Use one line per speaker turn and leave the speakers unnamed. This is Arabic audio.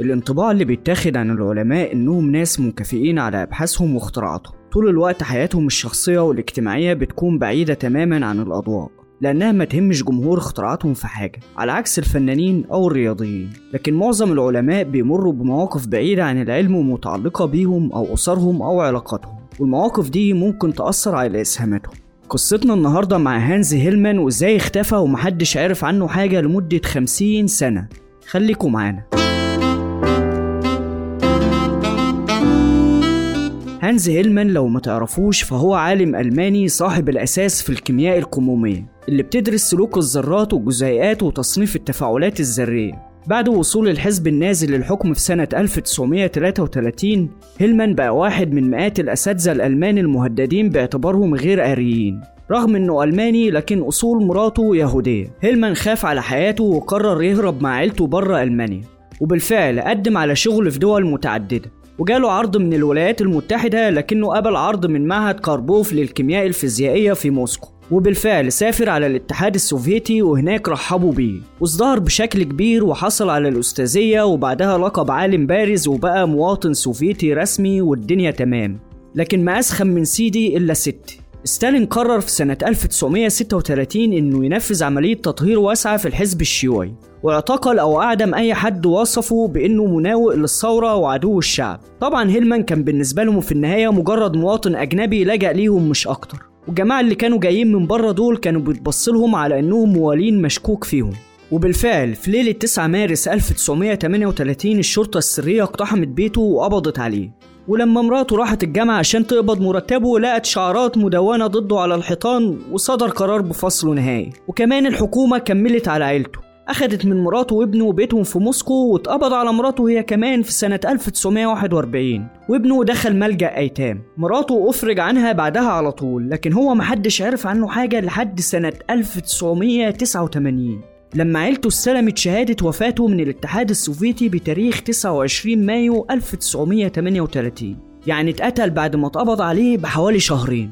الانطباع اللي بيتاخد عن العلماء إنهم ناس منكفئين على أبحاثهم واختراعاتهم. طول الوقت حياتهم الشخصية والاجتماعية بتكون بعيدة تماما عن الأضواء لأنها ما تهمش جمهور اختراعاتهم في حاجة على عكس الفنانين أو الرياضيين. لكن معظم العلماء بيمروا بمواقف بعيدة عن العلم ومتعلقة بيهم أو أسرهم أو علاقاتهم. والمواقف دي ممكن تأثر على إسهاماتهم. قصتنا النهاردة مع هانز هيلمان وإزاي اختفى ومحدش عرف عنه حاجة لمدة خمسين سنة. خليكم معانا. هانز هيلمان لو ما تعرفوش فهو عالم ألماني صاحب الأساس في الكيمياء الكمومية اللي بتدرس سلوك الذرات والجزيئات وتصنيف التفاعلات الذرية. بعد وصول الحزب النازي للحكم في سنة 1933 هيلمان بقى واحد من مئات الأساتذة الألمان المهددين باعتبارهم غير آريين. رغم إنه ألماني لكن أصول مراته يهودية. هيلمان خاف على حياته وقرر يهرب مع عيلته بره ألمانيا وبالفعل قدم على شغل في دول متعددة. وجاله عرض من الولايات المتحدة لكنه قبل عرض من معهد كاربوف للكيمياء الفيزيائية في موسكو. وبالفعل سافر على الاتحاد السوفيتي وهناك رحبوا بيه وازدهر بشكل كبير وحصل على الأستاذية وبعدها لقب عالم بارز وبقى مواطن سوفيتي رسمي والدنيا تمام. لكن ما أسخن من سيدي إلا ست. ستالين قرر في سنة 1936 إنه ينفذ عملية تطهير واسعة في الحزب الشيوعي واعتقل أو أعدم أي حد وصفه بإنه مناوئ للثورة وعدو الشعب. طبعا هيلمان كان بالنسبة لهم في النهاية مجرد مواطن أجنبي لجأ ليهم مش أكتر. والجماعة اللي كانوا جايين من بره دول كانوا بيتبصلهم على إنهم موالين مشكوك فيهم. وبالفعل في ليلة 9 مارس 1938 الشرطة السرية اقتحمت بيته وقبضت عليه. ولما مراته راحت الجامعة عشان تقبض مرتبه لقت شعارات مدونة ضده على الحيطان وصدر قرار بفصله نهائي. وكمان الحكومة كملت على عيلته. أخدت من مراته وابنه بيتهم في موسكو واتقبض على مراته هي كمان في سنة 1941 وابنه دخل ملجأ أيتام. مراته أفرج عنها بعدها على طول لكن هو محدش عرف عنه حاجة لحد سنة 1989 لما عيلته استلمت شهادة وفاته من الاتحاد السوفيتي بتاريخ 29 مايو 1938 يعني اتقتل بعد ما اتقبض عليه بحوالي شهرين.